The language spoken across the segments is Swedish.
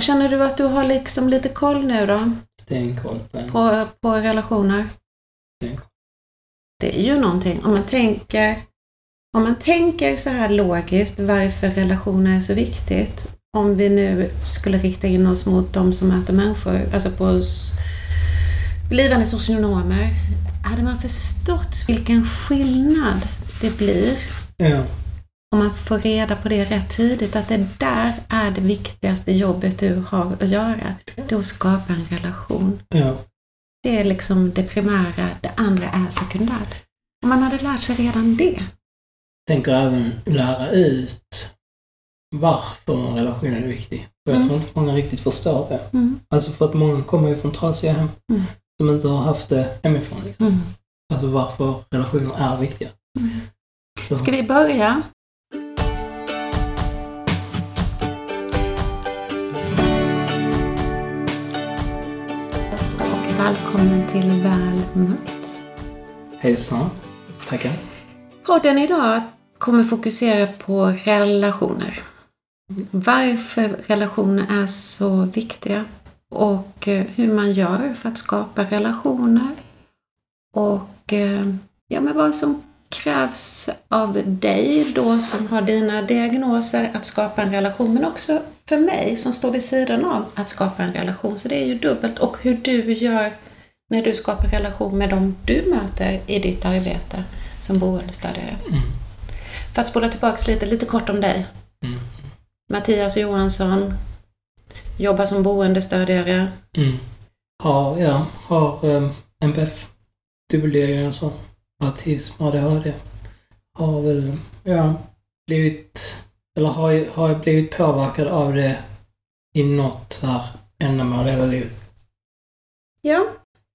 känner du att du har liksom lite koll nu då? Stenkoll på en. På, på relationer? Stenkoll. Det är ju någonting. Om man tänker, om man tänker så här logiskt varför relationer är så viktigt. Om vi nu skulle rikta in oss mot de som möter människor, alltså på blivande socionomer. Hade man förstått vilken skillnad det blir Ja. Om man får reda på det rätt tidigt, att det där är det viktigaste jobbet du har att göra. Det är att skapa en relation. Ja. Det är liksom det primära, det andra är sekundärt. Om man hade lärt sig redan det. Tänker även lära ut varför en relation är viktig. För jag Mm. tror inte många riktigt förstår det. Mm. Alltså för att många kommer ju från trasiga hem. Mm. Som inte har haft det hemifrån. Liksom. Mm. Alltså varför relationer är viktiga. Mm. Så, Ska vi börja? Välkommen till Väl mött. Hejsan. Tackar. Podden idag kommer fokusera på relationer. Varför relationer är så viktiga och eh, hur man gör för att skapa relationer. Och eh, ja, men vad som krävs av dig då som har dina diagnoser att skapa en relation men också för mig som står vid sidan av att skapa en relation. Så det är ju dubbelt och hur du gör när du skapar relation med dem du möter i ditt arbete som boendestödjare. Mm. För att spola tillbaka lite, lite kort om dig. Mm. Mattias Johansson, jobbar som boendestödjare. Mm. Har, ja, har um, NPF, dubbeldiagnoser, autism, ADHD. Har väl, ja, blivit, eller har, har jag blivit påverkad av det i något så här ändamål hela livet. Ja,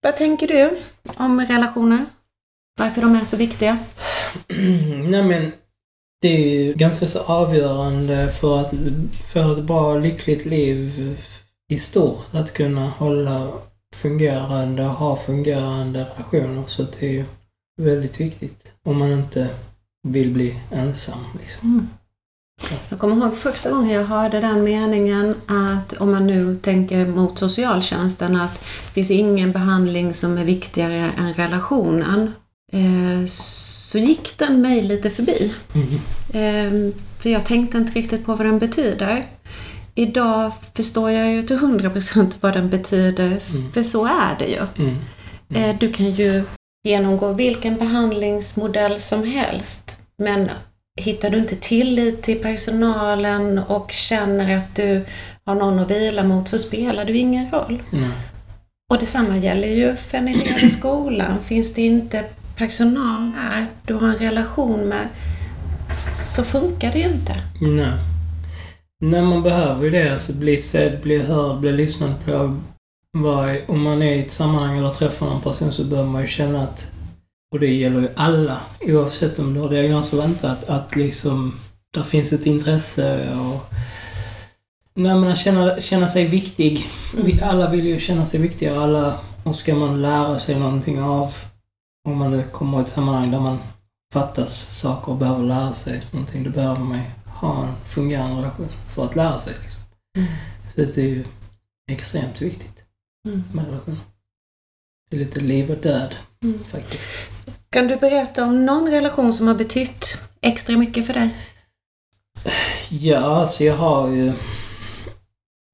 vad tänker du om relationer? Varför de är så viktiga? Nej men, det är ju ganska så avgörande för att få ett bra, lyckligt liv i stort. Att kunna hålla fungerande och ha fungerande relationer. Så det är ju väldigt viktigt. Om man inte vill bli ensam liksom. Mm. Jag kommer ihåg första gången jag hörde den meningen att om man nu tänker mot socialtjänsten att det finns ingen behandling som är viktigare än relationen. Eh, så gick den mig lite förbi. Mm. Eh, för jag tänkte inte riktigt på vad den betyder. Idag förstår jag ju till 100% vad den betyder, Mm. för så är det ju. Mm. Eh, Du kan ju genomgå vilken behandlingsmodell som helst. Men hittar du inte tillit till personalen och känner att du har någon att vila mot så spelar du ingen roll. Nej. Och detsamma gäller ju för en elev i skolan. Finns det inte personal där du har en relation med så funkar det ju inte. Nej. Nej, man behöver ju det. Alltså bli sedd, bli hörd, bli lyssnad på. Om man är i ett sammanhang eller träffar någon person så behöver man ju känna att, och det gäller ju alla, oavsett om du har diagnos eller inte, att, att liksom, där finns ett intresse och Nej men att känna, känna sig viktig. Vi, alla vill ju känna sig viktiga och alla, och ska man lära sig någonting av, om man nu kommer i ett sammanhang där man fattas saker och behöver lära sig någonting, då behöver man ju ha en fungerande relation för att lära sig. Liksom. Mm. Så det är ju extremt viktigt Mm. med relationer. Det är lite liv och död Mm. faktiskt. Kan du berätta om någon relation som har betytt extra mycket för dig? Ja, alltså jag har ju...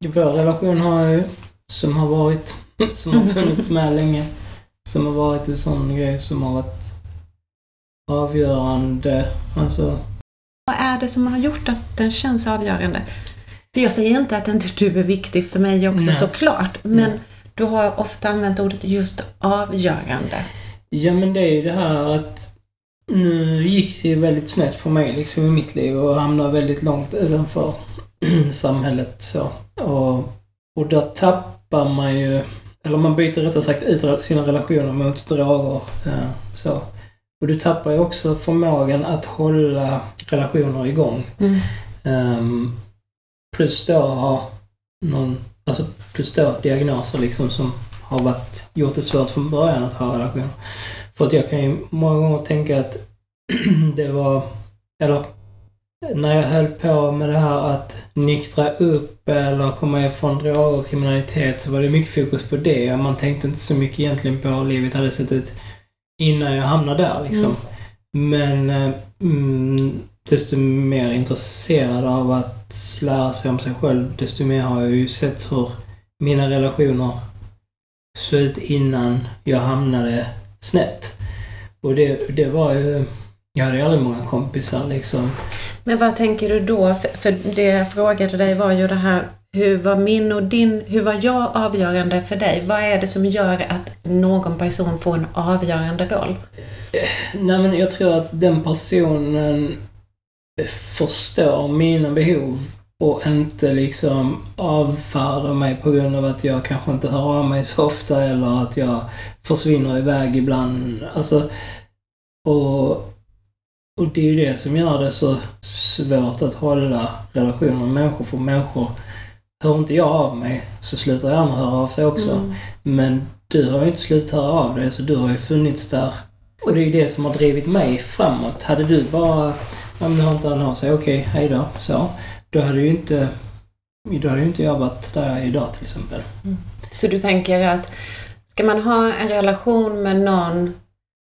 Vår relation har jag ju, som har varit, som har funnits med länge. Som har varit en sån grej som har varit avgörande. Alltså, Vad är det som har gjort att den känns avgörande? För jag säger inte att inte du är viktig för mig också Nej. såklart. Men Nej. du har ofta använt ordet just avgörande. Ja men det är ju det här att nu gick det ju väldigt snett för mig liksom i mitt liv och hamnade väldigt långt utanför samhället så. Och, och där tappar man ju, eller man byter rättare sagt ut sina relationer mot droger. Så. Och du tappar ju också förmågan att hålla relationer igång. Mm. Ehm, plus då ha någon, alltså plus då diagnoser liksom som har varit, gjort det svårt från början att ha relationer. För att jag kan ju många gånger tänka att det var, eller när jag höll på med det här att nyktra upp eller komma ifrån droger och kriminalitet så var det mycket fokus på det. Man tänkte inte så mycket egentligen på hur livet hade sett ut innan jag hamnade där liksom. Men eh, mm, desto mer intresserad av att lära sig om sig själv, desto mer har jag ju sett hur mina relationer såg ut innan jag hamnade snett. Och det, det var ju... Jag hade aldrig många kompisar liksom. Men vad tänker du då? För, för det jag frågade dig var ju det här hur var min och din, hur var jag avgörande för dig? Vad är det som gör att någon person får en avgörande roll? Nej men jag tror att den personen förstår mina behov och inte liksom avfärdar mig på grund av att jag kanske inte hör av mig så ofta eller att jag försvinner iväg ibland. Alltså, och, och det är ju det som gör det så svårt att hålla relationer med människor, för människor hör inte jag av mig så slutar andra höra av sig också. Mm. Men du har ju inte slutat höra av dig, så du har ju funnits där. Och det är ju det som har drivit mig framåt. Hade du bara, ja men nu har inte han av sig, okej, hej då, så. Då hade ju inte, då hade ju inte jag varit där jag är idag till exempel. Så du tänker att ska man ha en relation med någon,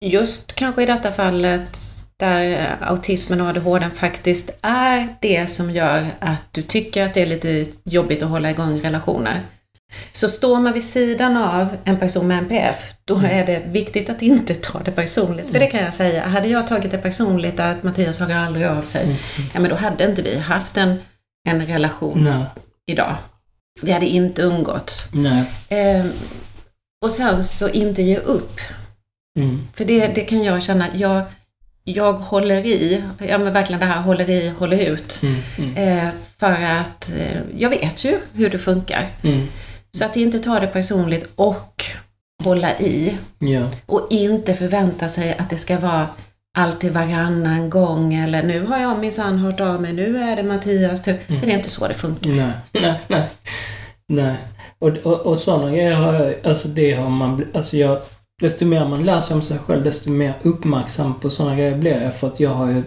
just kanske i detta fallet där autismen och ADHD faktiskt är det som gör att du tycker att det är lite jobbigt att hålla igång relationer. Så står man vid sidan av en person med NPF, då är det viktigt att inte ta det personligt. För det kan jag säga, hade jag tagit det personligt att Mattias hör aldrig av sig, ja men då hade inte vi haft en, en relation Nej, idag. Vi hade inte umgåtts. Ehm, och sen så inte ge upp. Mm. För det, det kan jag känna, jag, jag håller i, ja men verkligen det här håller i, håller ut. Mm. Mm. Eh, för att eh, jag vet ju hur det funkar. Mm. Så att inte ta det personligt och hålla i. Ja. Och inte förvänta sig att det ska vara alltid varannan gång eller nu har jag minsann hört av mig, nu är det Mattias tur. Mm. För det är inte så det funkar. Nej, nej, nej. Nej. Och, och, och sådana grejer har jag, alltså det har man, alltså jag, desto mer man lär sig om sig själv, desto mer uppmärksam på sådana grejer blir jag. För att jag har ju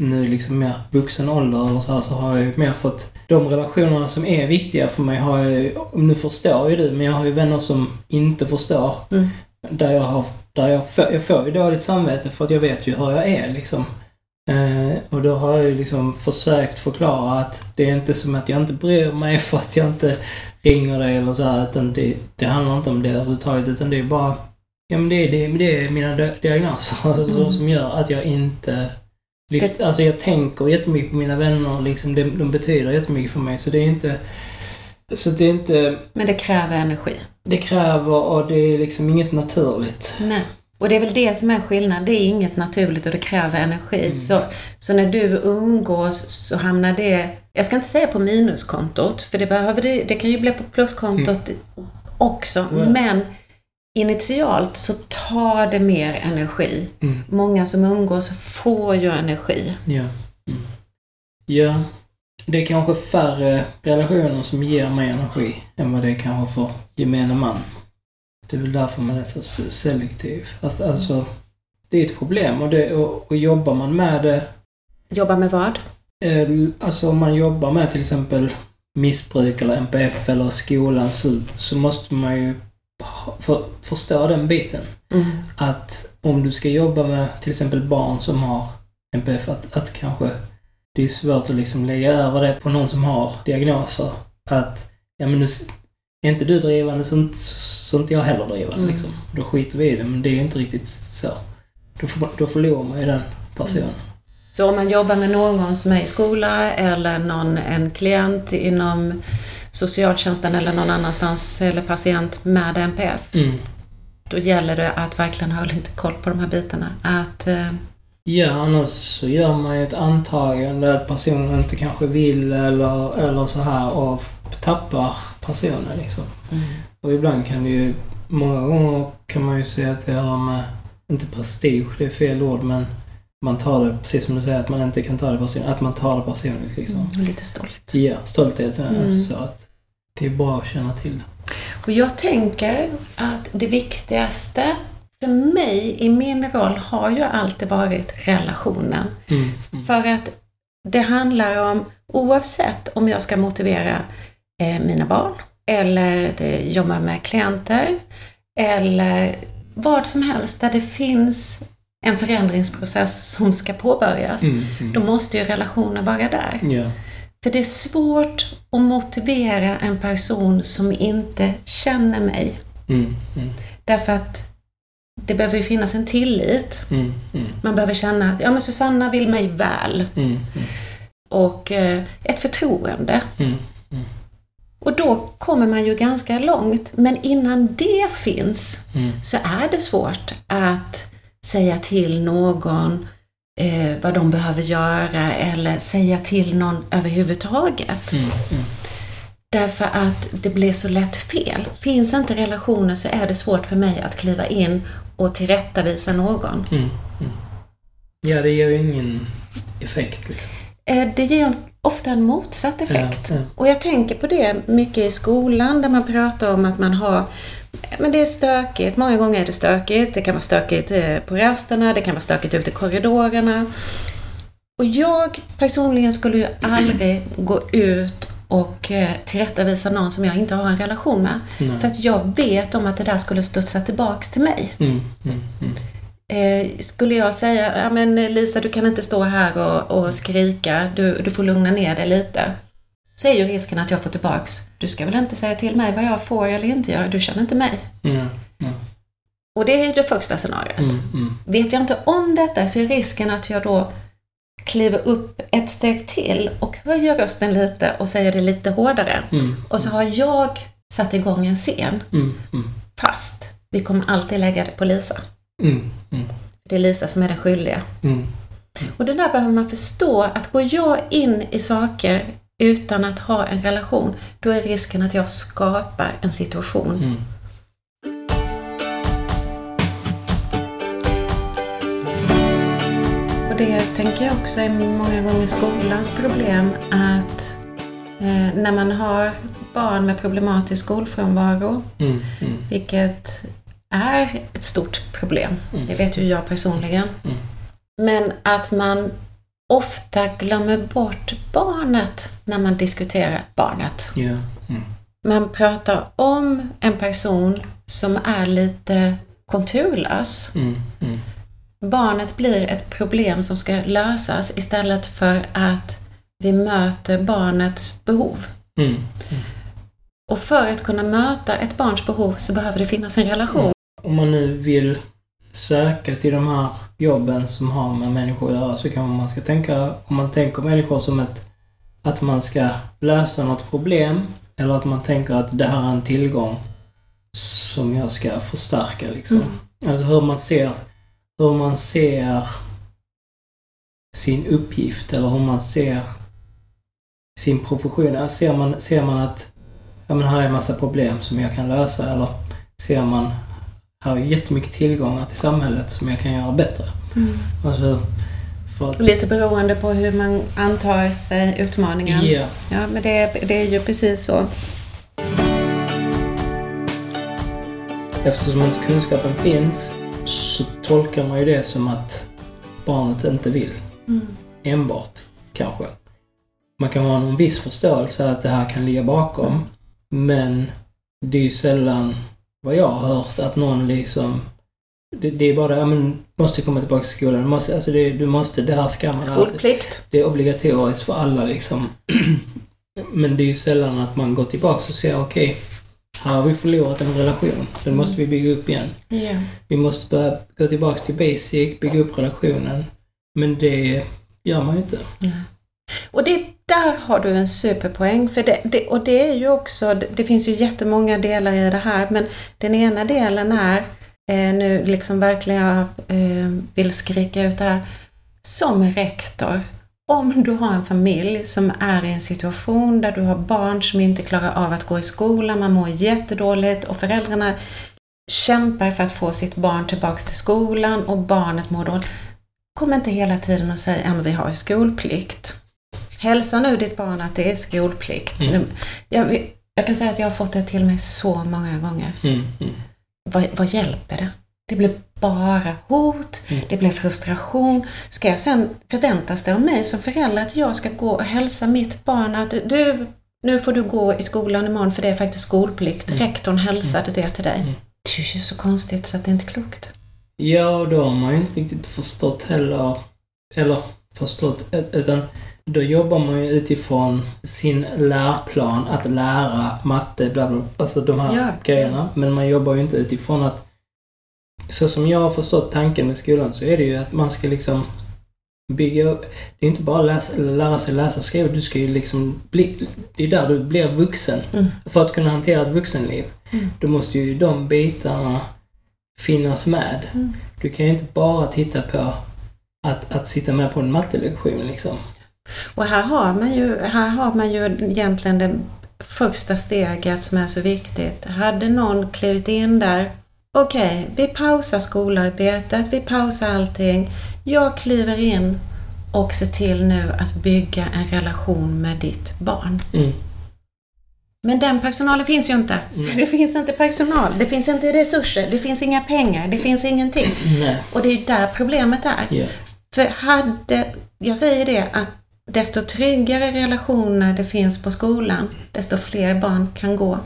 nu liksom mer vuxen ålder och så, här, så har jag ju mer fått de relationerna som är viktiga för mig har jag ju, nu förstår ju du, men jag har ju vänner som inte förstår. Mm. Där jag har, där jag, får, jag får ju dåligt samvete för att jag vet ju hur jag är liksom. Eh, och då har jag ju liksom försökt förklara att det är inte som att jag inte bryr mig för att jag inte ringer dig eller så här, utan det, det handlar inte om det överhuvudtaget utan det är bara Ja men det är, det, det är mina di- diagnoser alltså, Mm. som gör att jag inte lyft, Alltså jag tänker jättemycket på mina vänner liksom. De, de betyder jättemycket för mig så det är inte Så det är inte Men det kräver energi. Det kräver och det är liksom inget naturligt. Nej. Och det är väl det som är skillnaden. Det är inget naturligt och det kräver energi. Mm. Så, så när du umgås så hamnar det, jag ska inte säga på minuskontot, för det, behöver det, det kan ju bli på pluskontot också. Mm. Ja. Men initialt så tar det mer energi. Mm. Många som umgås får ju energi. Ja. Mm. Ja. Det är kanske färre relationer som ger mig energi än vad det är kanske för gemene man. Det är väl därför man är så selektiv. Alltså, alltså det är ett problem och, det, och, och jobbar man med det Jobba med vad? eh, Alltså om man jobbar med till exempel missbruk eller NPF eller skolan så, så måste man ju för, förstå den biten. Mm. att om du ska jobba med till exempel barn som har NPF, att, att kanske det är svårt att liksom lägga över det på någon som har diagnoser. Att, ja men nu är inte du drivande så inte, så inte jag heller drivande Mm. liksom. Då skiter vi i det, men det är ju inte riktigt så. Då, då förlorar man ju den personen. Så om man jobbar med någon som är i skola eller någon, en klient inom socialtjänsten eller någon annanstans eller patient med NPF. Mm. Då gäller det att verkligen ha lite koll på de här bitarna. Att, eh, Ja, annars så gör man ju ett antagande att personen inte kanske vill eller, eller så här och tappar personen liksom. Och ibland kan det ju, många gånger kan man ju säga att det har med, inte prestige, det är fel ord, men man tar det, precis som du säger, att man inte kan ta det personligt, att man tar det personligt liksom. mm, lite stolt. Ja, stolthet är Mm. så att det är bra att känna till. Och jag tänker att det viktigaste för mig i min roll har ju alltid varit relationen. Mm. Mm. För att det handlar om, oavsett om jag ska motivera eh, mina barn eller jobba med klienter eller vad som helst där det finns en förändringsprocess som ska påbörjas, Mm, mm. då måste ju relationen vara där. Ja. För det är svårt att motivera en person som inte känner mig. Mm, mm, Därför att det behöver ju finnas en tillit. mm, mm, Man behöver känna att ja, men Susanna vill mig väl. mm, mm, Och eh, ett förtroende. mm, Och då kommer man ju ganska långt. Men innan det finns mm, så är det svårt att säga till någon eh, vad de behöver göra eller säga till någon överhuvudtaget. mm, mm. Därför att det blir så lätt fel. Finns inte relationer så är det svårt för mig att kliva in och tillrättavisa någon. Mm, mm. Ja, det ger ju ingen effekt liksom. Eh, Det ger ofta en motsatt effekt. Ja, ja. Och jag tänker på det mycket i skolan där man pratar om att man har men det är stökigt. Många gånger är det stökigt. Det kan vara stökigt eh, på rasterna, det kan vara stökigt ute i korridorerna. Och jag personligen skulle ju aldrig gå ut och eh, tillrättavisa någon som jag inte har en relation med. Nej. För att jag vet om att det där skulle studsa tillbaks till mig. Mm, mm, mm. Eh, skulle jag säga, ja men Lisa du kan inte stå här och, och skrika, du, du får lugna ner dig lite. Så är ju risken att jag får tillbaks, du ska väl inte säga till mig vad jag får eller inte göra, du känner inte mig. Och det är det första scenariot. mm, mm. Vet jag inte om detta så är risken att jag då kliver upp ett steg till och höjer rösten lite och säger det lite hårdare. Mm, Och så har jag satt igång en scen, mm, mm, fast vi kommer alltid lägga det på Lisa. mm, mm, Det är Lisa som är den skyldiga. mm. Och det där behöver man förstå, att går jag in i saker utan att ha en relation, då är risken att jag skapar en situation. Och det tänker jag också är många gånger skolans problem, att eh, när man har barn med problematisk skolfrånvaro, Mm, mm, vilket är ett stort problem, Mm. det vet ju jag personligen, Mm. men att man ofta glömmer bort barnet när man diskuterar barnet. ja, mm, Man pratar om en person som är lite konturlös. Mm, mm. Barnet blir ett problem som ska lösas istället för att vi möter barnets behov. Mm, Och för att kunna möta ett barns behov så behöver det finnas en relation. Om man nu vill söka till de här jobben som har med människor att göra så kanske man ska tänka, om man tänker människor som ett, att man ska lösa något problem eller att man tänker att det här är en tillgång som jag ska förstärka liksom. Mm. Alltså hur man ser, hur man ser sin uppgift eller hur man ser sin profession. Ser man, ser man att ja, men här är en massa problem som jag kan lösa eller ser man här är jättemycket tillgångar till samhället som jag kan göra bättre. Mm. Alltså, att... Lite beroende på hur man antar sig utmaningen. Ja. Ja, men det, det är ju precis så. Eftersom inte kunskapen finns så tolkar man ju det som att barnet inte vill. Mm. Enbart, kanske. Man kan ha en viss förståelse att det här kan ligga bakom. Men det är ju sällan vad jag har hört att någon liksom... Det, det är bara ja men måste komma tillbaka till skolan. Du måste, alltså det, du måste, det här ska man. Skolplikt. Det är obligatoriskt för alla liksom. Men det är ju sällan att man går tillbaka och ser okej, här har vi förlorat en relation. Den måste vi bygga upp igen. Ja. Vi måste börja gå tillbaka till basic, bygga upp relationen. Men det gör man ju inte. Och det, där har du en superpoäng. För det, det, och det är ju också, det finns ju jättemånga delar i det här, men den ena delen är, eh, nu liksom verkligen jag eh, vill skrika ut det här, som rektor, om du har en familj som är i en situation där du har barn som inte klarar av att gå i skolan, man mår jättedåligt och föräldrarna kämpar för att få sitt barn tillbaks till skolan och barnet mår dåligt. Kom inte hela tiden och säg att vi har skolplikt. Hälsa nu ditt barn att det är skolplikt. Mm. Jag, jag kan säga att jag har fått det till mig så många gånger. Mm, mm, Vad, vad hjälper det? Det blir bara hot, Mm. det blir frustration. Ska jag sen förväntas det av mig som förälder att jag ska gå och hälsa mitt barn att du, nu får du gå i skolan imorgon för det är faktiskt skolplikt. Mm. Rektorn hälsade det till dig. Mm. Det är ju så konstigt så att det är inte är klokt. Ja, och då har man ju inte riktigt förstått heller, eller förstått, utan då jobbar man ju utifrån sin lärplan att lära matte, bla bla, alltså de här Ja, grejerna. Men man jobbar ju inte utifrån att, så som jag har förstått tanken med skolan så är det ju att man ska liksom bygga upp, det är inte bara läsa, lära sig läsa och skriva, du ska ju liksom bli, det är där du blir vuxen. Mm. För att kunna hantera ett vuxenliv, Mm. då måste ju de bitarna finnas med. Mm. Du kan ju inte bara titta på att, att sitta med på en mattelektion liksom. Och här har man ju, här har man ju egentligen det första steget som är så viktigt. Hade någon klivit in där, okej, vi pausar skolarbetet, vi pausar allting. Jag kliver in och ser till nu att bygga en relation med ditt barn. Mm. Men den personalen finns ju inte. Nej. Det finns inte personal, det finns inte resurser, det finns inga pengar, det finns ingenting. Nej. Och det är ju där problemet är. Ja. För hade, jag säger det att desto tryggare relationer det finns på skolan, desto fler barn kan gå.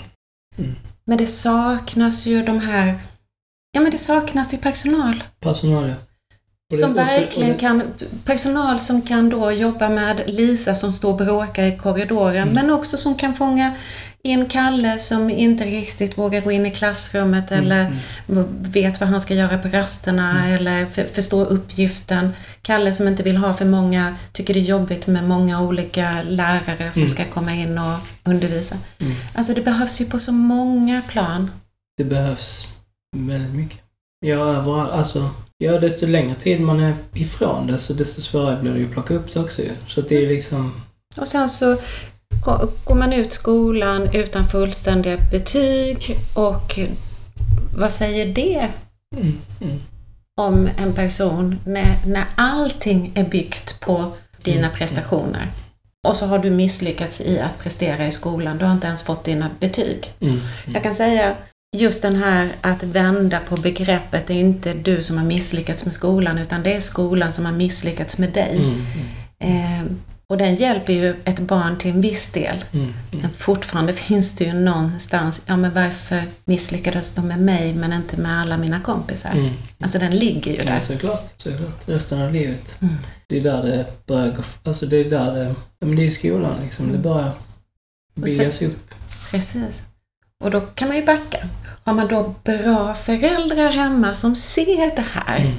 Mm. Men det saknas ju de här, ja men det saknas ju personal. Personal, ja. Och Som det- verkligen det- kan, personal som kan då jobba med Lisa som står och bråkar i korridoren, Mm. men också som kan fånga in Kalle som inte riktigt vågar gå in i klassrummet Mm, eller mm. vet vad han ska göra på rasterna Mm. eller för, förstår uppgiften. Kalle som inte vill ha för många, tycker det är jobbigt med många olika lärare som Mm. ska komma in och undervisa. Mm. Alltså det behövs ju på så många plan. Det behövs väldigt mycket. Ja, överallt. Alltså, ja, desto längre tid man är ifrån det, så desto svårare blir det ju att plocka upp det också. Så det är liksom... Och sen så gå- går man ut skolan utan fullständiga betyg och vad säger det Mm, mm, om en person när, när allting är byggt på dina Mm. prestationer? Och så har du misslyckats i att prestera i skolan. Du har inte ens fått dina betyg. mm, Jag kan säga just den här att vända på begreppet. Det är inte du som har misslyckats med skolan utan det är skolan som har misslyckats med dig. mm, mm, Eh, och den hjälper ju ett barn till en viss del. mm, mm. Men fortfarande finns det ju någonstans, ja men varför misslyckades de med mig men inte med alla mina kompisar? Mm. Alltså den ligger ju Ja, där. såklart. Såklart. Resten av livet. Mm. Det är där det börjar gå... Alltså det är där det... Ja, men det är ju skolan liksom. Det Mm. börjar byggas upp. Precis. Och då kan man ju backa. Har man då bra föräldrar hemma som ser det här Mm.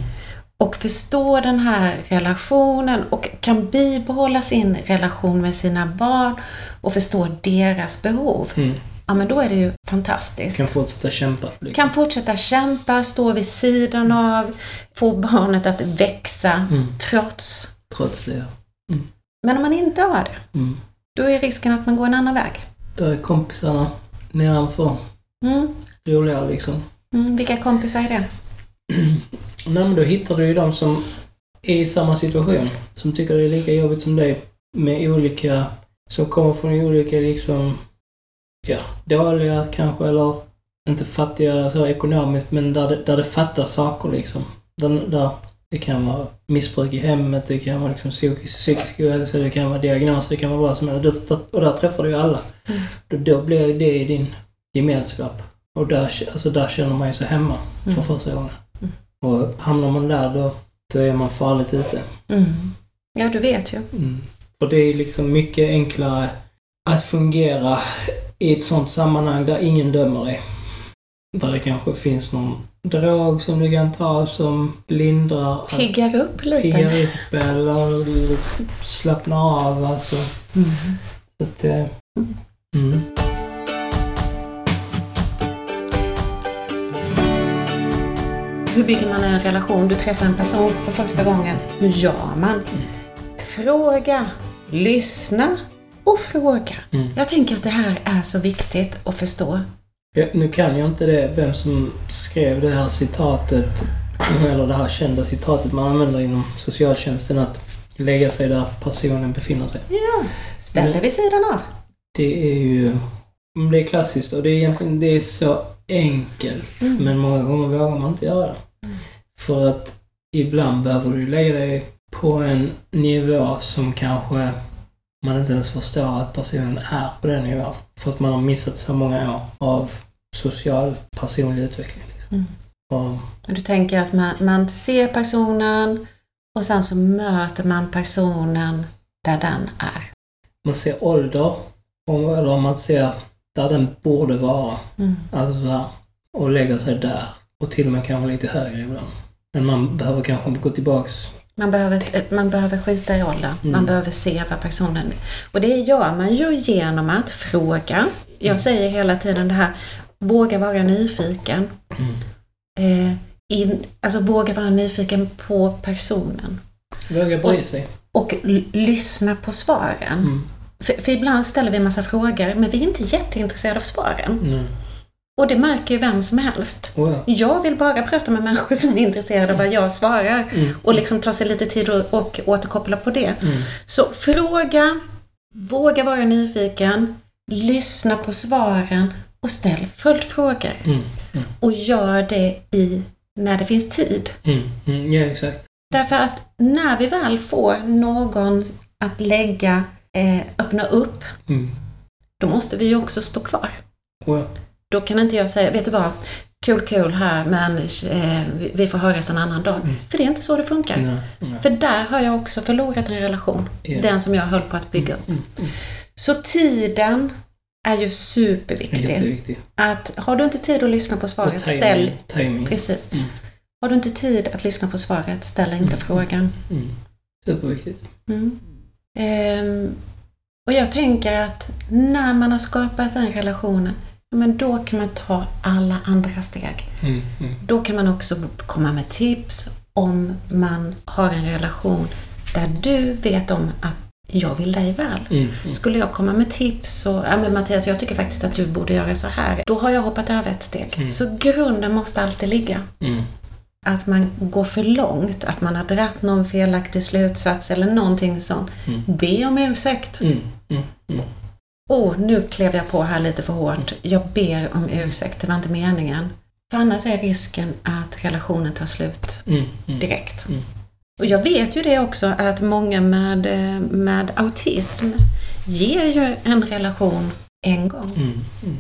och förstår den här relationen och kan bibehålla sin relation med sina barn och förstå deras behov. Mm. Ja, men då är det ju fantastiskt. Kan fortsätta kämpa. Liksom. Kan fortsätta kämpa, stå vid sidan av, få barnet att växa Mm. trots. Trots det. ja. Men om man inte har det, Mm. då är risken att man går en annan väg. Där är kompisarna nedanför. Mm. Roligare liksom. Mm. Vilka kompisar är det? Nej men då hittar du ju de som är i samma situation. Som tycker det är lika jobbigt som dig. Med olika... Som kommer från olika liksom... Ja, dåliga kanske eller inte fattiga så ekonomiskt men där det, där det fattas saker liksom. Där, där det kan vara missbruk i hemmet, det kan vara liksom psykisk, psykisk ohälsa, det kan vara diagnoser, det kan vara vad som helst. Och där träffar du ju alla. Mm. Då, då blir det i din gemenskap. Och där, alltså där känner man ju sig hemma för Mm. första gången. Mm. Och hamnar man där då, då är man farligt ute. Mm. Ja, du vet ju. Mm. För det är liksom mycket enklare att fungera i ett sånt sammanhang där ingen dömer dig. Där det kanske finns någon drog som du kan ta som lindrar, Piggar upp lite. piggar upp eller slappnar av alltså. Mm. Så att, eh, mm. Hur bygger man en relation? Du träffar en person för första gången. Hur gör man? Fråga, lyssna och fråga. Mm. Jag tänker att det här är så viktigt att förstå. Ja, nu kan jag inte det, vem som skrev det här citatet, eller det här kända citatet man använder inom socialtjänsten att lägga sig där personen befinner sig. Ja. Ställ dig vid sidan av. Det är ju... Det är klassiskt och det är egentligen det är så enkelt. Mm. Men många gånger vågar man inte göra det. För att ibland behöver du lägga dig på en nivå som kanske man inte ens förstår att personen är på den nivån. För att man har missat så många år av social personlig utveckling. Liksom. Mm. Och, Du tänker att man, man ser personen och sen så möter man personen där den är. man ser ålder, eller om man ser där den borde vara. Mm. Alltså så här, och lägger sig där. Och till och med kanske lite högre ibland. Men man behöver kanske gå tillbaks. Man behöver, man behöver skita i åldern. Man Mm. behöver se vad personen Och det gör man ju genom att fråga. Jag Mm. säger hela tiden det här, våga vara nyfiken. Mm. Eh, in, alltså våga vara nyfiken på personen. Våga bry Och- sig. Och l- lyssna på svaren. Mm. För, för ibland ställer vi en massa frågor, men vi är inte jätteintresserade av svaren. Nej. Och det märker ju vem som helst. Oh, ja. Jag vill bara prata med människor som är intresserade av vad jag svarar. Mm. Och liksom ta sig lite tid och, och återkoppla på det. Mm. Så fråga, våga vara nyfiken, lyssna på svaren och ställ följdfrågor. Mm. Mm. Och gör det i när det finns tid. Mm. Mm. Ja, exakt. Därför att när vi väl får någon att lägga, eh, öppna upp, Mm. då måste vi ju också stå kvar. Oh, ja. Då kan inte jag säga, vet du vad, kul kul här men eh, vi- får höras en annan dag. Mm. För det är inte så det funkar. Nej. Nej. För där har jag också förlorat en relation. Ja. Den som jag höll på att bygga upp. Mm. Mm. Så tiden är ju superviktig. Att har du inte tid att lyssna på svaret, timing. ställ... timing. Precis. Mm. Har du inte tid att lyssna på svaret, ställ inte Mm. frågan. Mm. Superviktigt. Mm. Ehm, och jag tänker att när man har skapat den relationen, men då kan man ta alla andra steg. Mm. Mm. Då kan man också komma med tips om man har en relation där du vet om att jag vill dig väl. Mm. Mm. Skulle jag komma med tips och, ja men Mattias jag tycker faktiskt att du borde göra så här. Då har jag hoppat över ett steg. Mm. Så grunden måste alltid ligga. Mm. Att man går för långt, att man har dragit någon felaktig slutsats eller någonting sånt. Be om ursäkt. Mm. Mm. Mm. Åh, nu klev jag på här lite för hårt. Jag ber om ursäkt, det var inte meningen. För annars är risken att relationen tar slut Mm. Mm. direkt. Mm. Och jag vet ju det också att många med, med autism ger ju en relation en gång. Mm. Mm.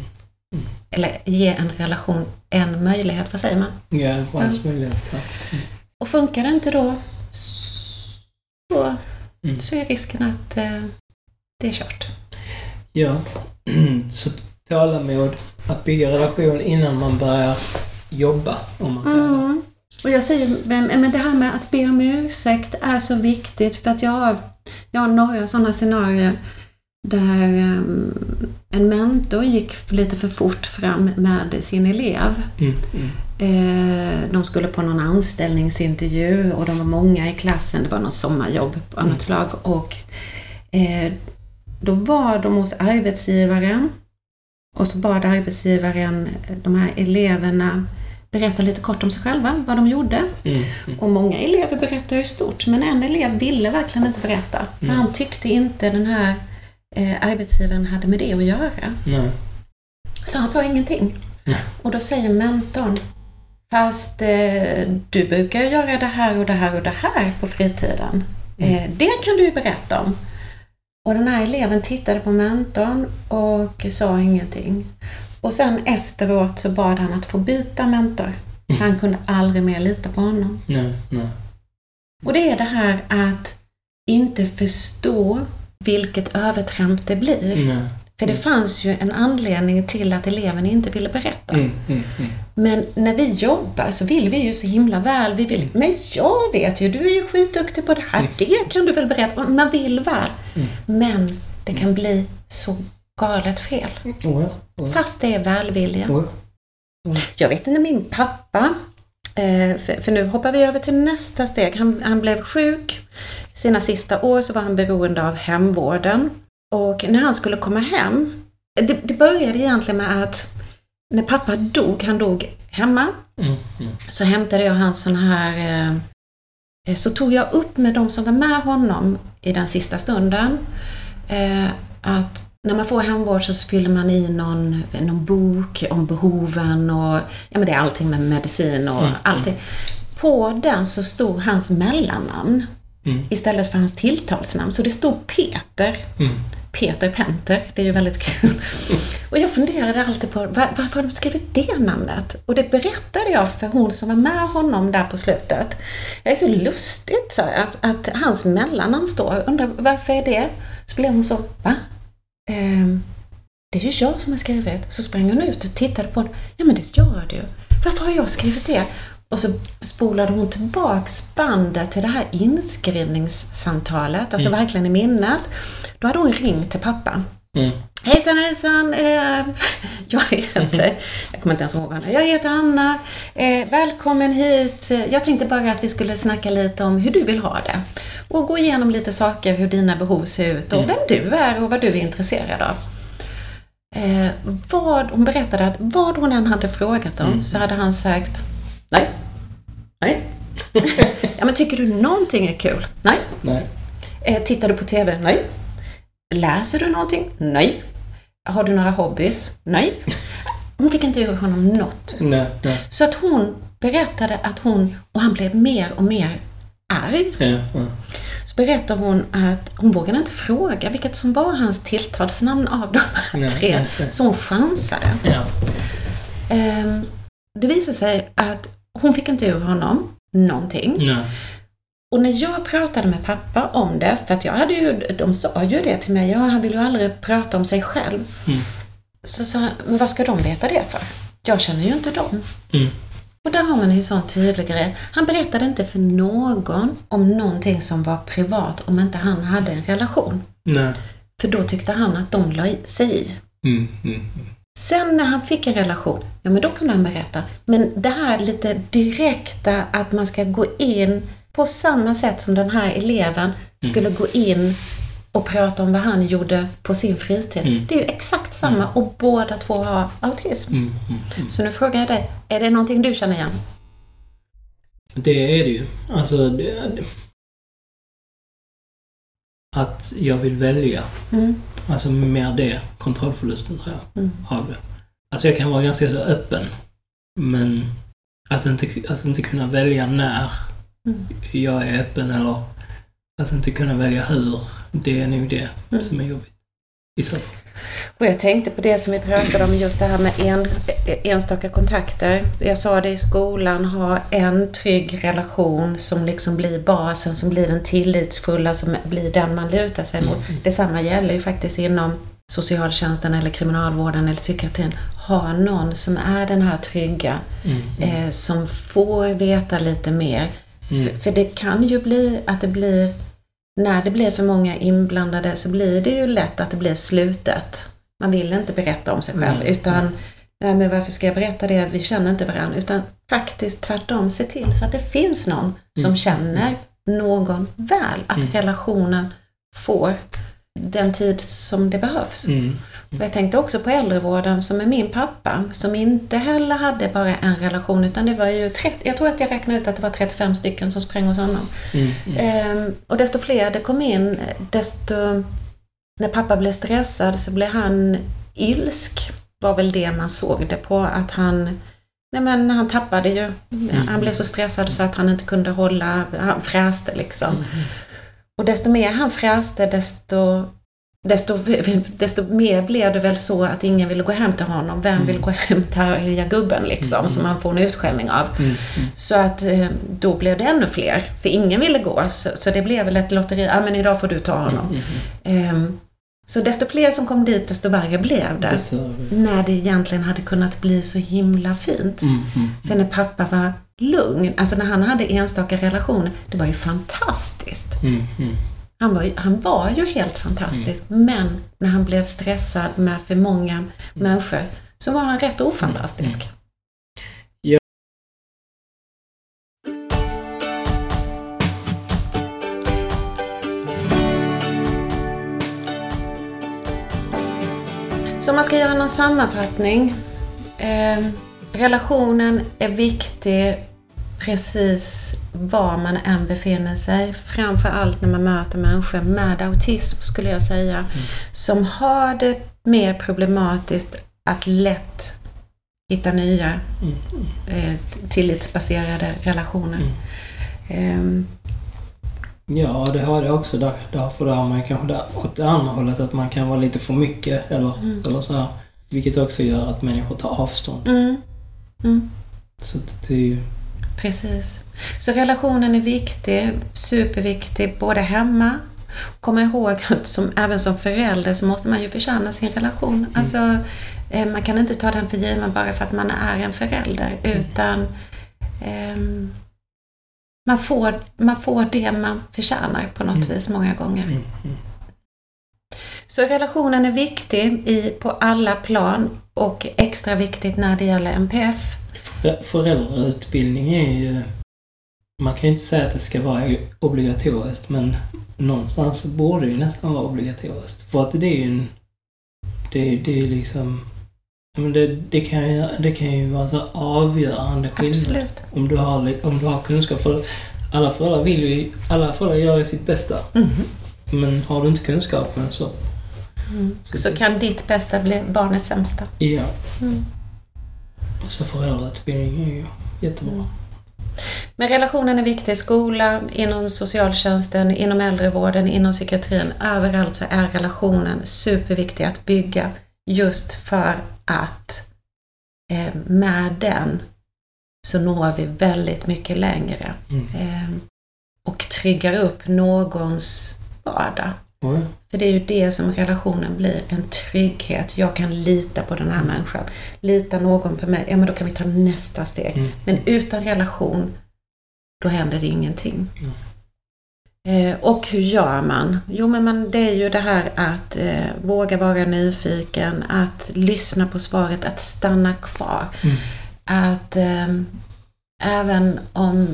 Eller ger en relation en möjlighet, vad säger man? Ja, chans möjlighet. Så. Och funkar det inte då så, Mm. så är risken att eh, det är kört. Ja. Så tålamod, att bygga relation innan man börjar jobba, om man säger. Mm. Och jag säger, men, det här med att be om ursäkt är så viktigt för att jag har, jag har några sådana scenarier där ehm, en mentor gick lite för fort fram med sin elev. Mm. Mm. Eh, de skulle på någon anställningsintervju och de var många i klassen. Det var något sommarjobb av något slag. Och eh, då var de hos arbetsgivaren och så bad arbetsgivaren de här eleverna berätta lite kort om sig själva, vad de gjorde. Mm. Mm. Och många elever berättar ju stort, men en elev ville verkligen inte berätta. För Mm. han tyckte inte den här eh, arbetsgivaren hade med det att göra. Nej. Så han sa ingenting. Nej. Och då säger mentorn, fast eh, du brukar göra det här och det här och det här på fritiden. Eh, det kan du ju berätta om. Och den här eleven tittade på mentorn och sa ingenting. Och sen efteråt så bad han att få byta mentor. Han kunde aldrig mer lita på honom. Nej. Nej. Och det är det här att inte förstå vilket övertramp det blir. Nej. För det fanns ju en anledning till att eleven inte ville berätta. Mm. Mm. Mm. Men när vi jobbar så vill vi ju så himla väl. Vi vill, men jag vet ju, du är ju skitduktig på det här. Mm. Det kan du väl berätta? Man vill väl. Mm. Men det kan bli så galet fel. Oh, ja. Oh, ja. Fast det är välvilja. Oh, ja. Jag vet när min pappa, eh, för, för nu hoppar vi över till nästa steg. Han, han blev sjuk. Sina sista år så var han beroende av hemvården. Och när han skulle komma hem, det, det började egentligen med att när pappa dog, han dog hemma, Mm. Mm. så hämtade jag hans sån här eh, så tog jag upp med de som var med honom i den sista stunden eh, att när man får hemvård så fyller man i någon, någon bok om behoven och ja men det är allting med medicin och Mm, allting. på den så stod hans mellannamn Mm. istället för hans tilltalsnamn. Så det stod Peter. Mm. Peter Penter. Det är ju väldigt kul. Och jag funderade alltid på var, varför har de skrivit det namnet? Och det berättade jag för hon som var med honom där på slutet. Det är så lustigt, så jag, att hans mellannamn står. Undrar varför är det? Så blev hon så, va? Ehm, det är ju jag som har skrivit. Så sprang hon ut och tittade på det. Ja men det gör du. Varför har jag skrivit det? Och så spolade hon tillbaks bandet till det här inskrivningssamtalet, alltså Mm. verkligen i minnet. Då hade hon ringt till pappa. Mm. Hejsan hejsan! Eh, jag heter, jag kommer inte ens ihåg henne Jag heter Anna. Eh, välkommen hit. Jag tänkte bara att vi skulle snacka lite om hur du vill ha det. Och gå igenom lite saker, hur dina behov ser ut och Mm. vem du är och vad du är intresserad av. Eh, vad, hon berättade att vad hon än hade frågat om Mm. så hade han sagt Nej. Nej. ja men tycker du någonting är kul? Nej. Nej. Eh, tittar du på TV? Nej. Läser du någonting? Nej. Har du några hobbys? Nej. Hon fick inte ur honom något. Nej. Nej. Så att hon berättade att hon, och han blev mer och mer arg. Ja. Ja. Så berättar hon att hon vågade inte fråga vilket som var hans tilltalsnamn av de här Nej, tre. Så hon chansade. Ja. Ehm, det visade sig att hon fick inte ur honom någonting. Och när jag pratade med pappa om det, för att jag hade ju, de sa ju det till mig, ja han vill ju aldrig prata om sig själv. Mm. Så sa han, men vad ska de veta det för? Jag känner ju inte dem. Mm. Och där har man en sån tydlig grej. Han berättade inte för någon om någonting som var privat om inte han hade en relation. Nej. För då tyckte han att de la i- sig i. Mm. Mm. Sen när han fick en relation, ja men då kunde han berätta. Men det här lite direkta att man ska gå in på samma sätt som den här eleven skulle gå in och prata om vad han gjorde på sin fritid. Mm. Det är ju exakt samma och båda två har autism. Mm. Mm. Mm. Så nu frågar jag dig, är det någonting du känner igen? Det är det ju. Alltså... Det, att jag vill välja. Mm. Alltså mer det. Kontrollförlusten tror jag. Mm. Av det. Alltså jag kan vara ganska så öppen. Men att inte, att inte kunna välja när Mm. jag är öppen eller att inte kunna välja hur. Det är nog det Mm. som är jobbigt. I så. Och jag tänkte på det som vi pratade om, just det här med en, enstaka kontakter. Jag sa det i skolan, ha en trygg relation som liksom blir basen, som blir den tillitsfulla, som blir den man lutar sig mot. Mm. Detsamma gäller ju faktiskt inom socialtjänsten eller kriminalvården eller psykiatrin. Ha någon som är den här trygga, Mm. eh, som får veta lite mer. Mm. För, för det kan ju bli att det blir, när det blir för många inblandade så blir det ju lätt att det blir slutet. Man vill inte berätta om sig själv Nej, utan, nej men varför ska jag berätta det, vi känner inte varandra. Utan faktiskt tvärtom, se till så att det finns någon som Mm. känner någon väl. Att Mm. relationen får den tid som det behövs. Mm. Och jag tänkte också på äldrevården som är min pappa, som inte heller hade bara en relation, utan det var ju 30, jag tror att jag räknade ut att det var 35 stycken som sprang hos honom. Mm. Mm. Ehm, och desto fler det kom in, desto... När pappa blev stressad så blev han ilsk. var väl det man såg det på, att han... Nej men han tappade ju. Han blev så stressad så att han inte kunde hålla... Han fräste liksom. Mm. Och desto mer han fräste, desto, desto, desto mer blev det väl så att ingen ville gå hem till honom. Vem Mm. vill gå hem till arga gubben liksom, Mm. som man får en utskällning av. Mm. Så att eh, då blev det ännu fler, för ingen ville gå. Så, så det blev väl ett lotteri, ja men idag får du ta honom. Mm. Mm. Ehm, så desto fler som kom dit, desto värre blev det. Det. När det egentligen hade kunnat bli så himla fint. Mm. Mm. För när pappa var lugn, alltså när han hade enstaka relationer, det var ju fantastiskt. Mm. Mm. Han var, han var ju helt fantastisk, men när han blev stressad med för många människor så var han rätt ofantastisk. Ja. Så om man ska göra någon sammanfattning. Eh, relationen är viktig precis var man än befinner sig. Framför allt när man möter människor med autism skulle jag säga. Som har det mer problematiskt att lätt hitta nya Mm. eh, tillitsbaserade relationer. Mm. Ehm, Ja, det har det också. Där, därför där man kanske där, åt det andra hållet att man kan vara lite för mycket eller, Mm. eller så här. Vilket också gör att människor tar avstånd. mm, mm. Så det är ju... Precis. Så relationen är viktig, superviktig, både hemma Kom ihåg att som, även som förälder så måste man ju förtjäna sin relation. Alltså, eh, man kan inte ta den för given bara för att man är en förälder. Utan ehm, man, får, man får det man förtjänar på något Mm. vis många gånger. Mm, mm. Så relationen är viktig i, på alla plan och extra viktigt när det gäller MPF. För- Föräldrautbildning är ju... Man kan ju inte säga att det ska vara obligatoriskt, men någonstans borde det ju nästan vara obligatoriskt. För att det är ju en... Det, det är ju liksom... Men det, det, kan ju, det kan ju vara så avgörande skillnad. Om du har, om du har kunskap. För alla föräldrar vill ju... Alla föräldrar gör ju sitt bästa. Mhm. Men har du inte kunskapen så... Mm. Så kan ditt bästa bli barnets sämsta. Ja. Mm. Så föräldrautbildning är ju jättebra. Mm. Men relationen är viktig i skolan, inom socialtjänsten, inom äldrevården, inom psykiatrin. Överallt så är relationen superviktig att bygga just för att eh, med den så når vi väldigt mycket längre Mm. eh, och tryggar upp någons vardag. Oj. För det är ju det som relationen blir, en trygghet. Jag kan lita på den här människan. Litar någon på mig, ja men då kan vi ta nästa steg. Mm. Men utan relation, då händer det ingenting. Mm. Eh, och hur gör man? Jo, men man, det är ju det här att eh, våga vara nyfiken, att lyssna på svaret, att stanna kvar. Mm. Att eh, även om,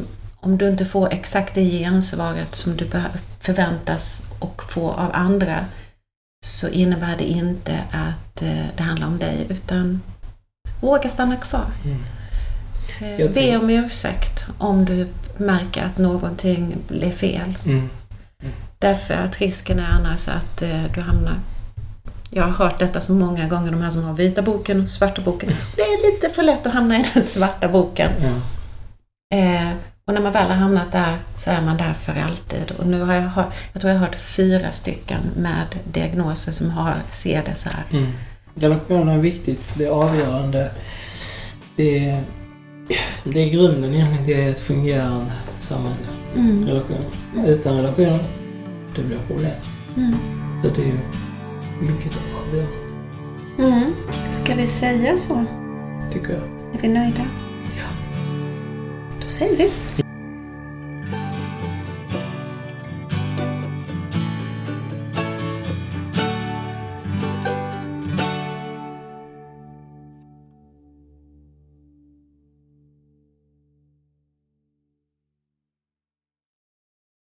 om du inte får exakt det gensvaret som du förväntas och få av andra, så innebär det inte att eh, det handlar om dig, utan våga stanna kvar. Mm. Eh, Jag Be tror- om ursäkt om du märker att någonting blir fel. Mm. Därför att risken är annars att eh, du hamnar... Jag har hört detta så många gånger, de här som har vita boken och svarta boken. Det är lite för lätt att hamna i den svarta boken. Eh, och när man väl har hamnat där så är man där för alltid. Och nu har jag hört, jag tror jag har hört fyra stycken med diagnoser som har, ser det så här. Mm. Relationen är viktigt. Det är avgörande. Det är, det är grunden egentligen till ett fungerande samhälle. Mm. Relationer. Utan relationer, det blir problem. Mm. Så det är mycket avgörande, Mm. Ska vi säga så? tycker jag. Är vi nöjda? Ja. Då säger vi så.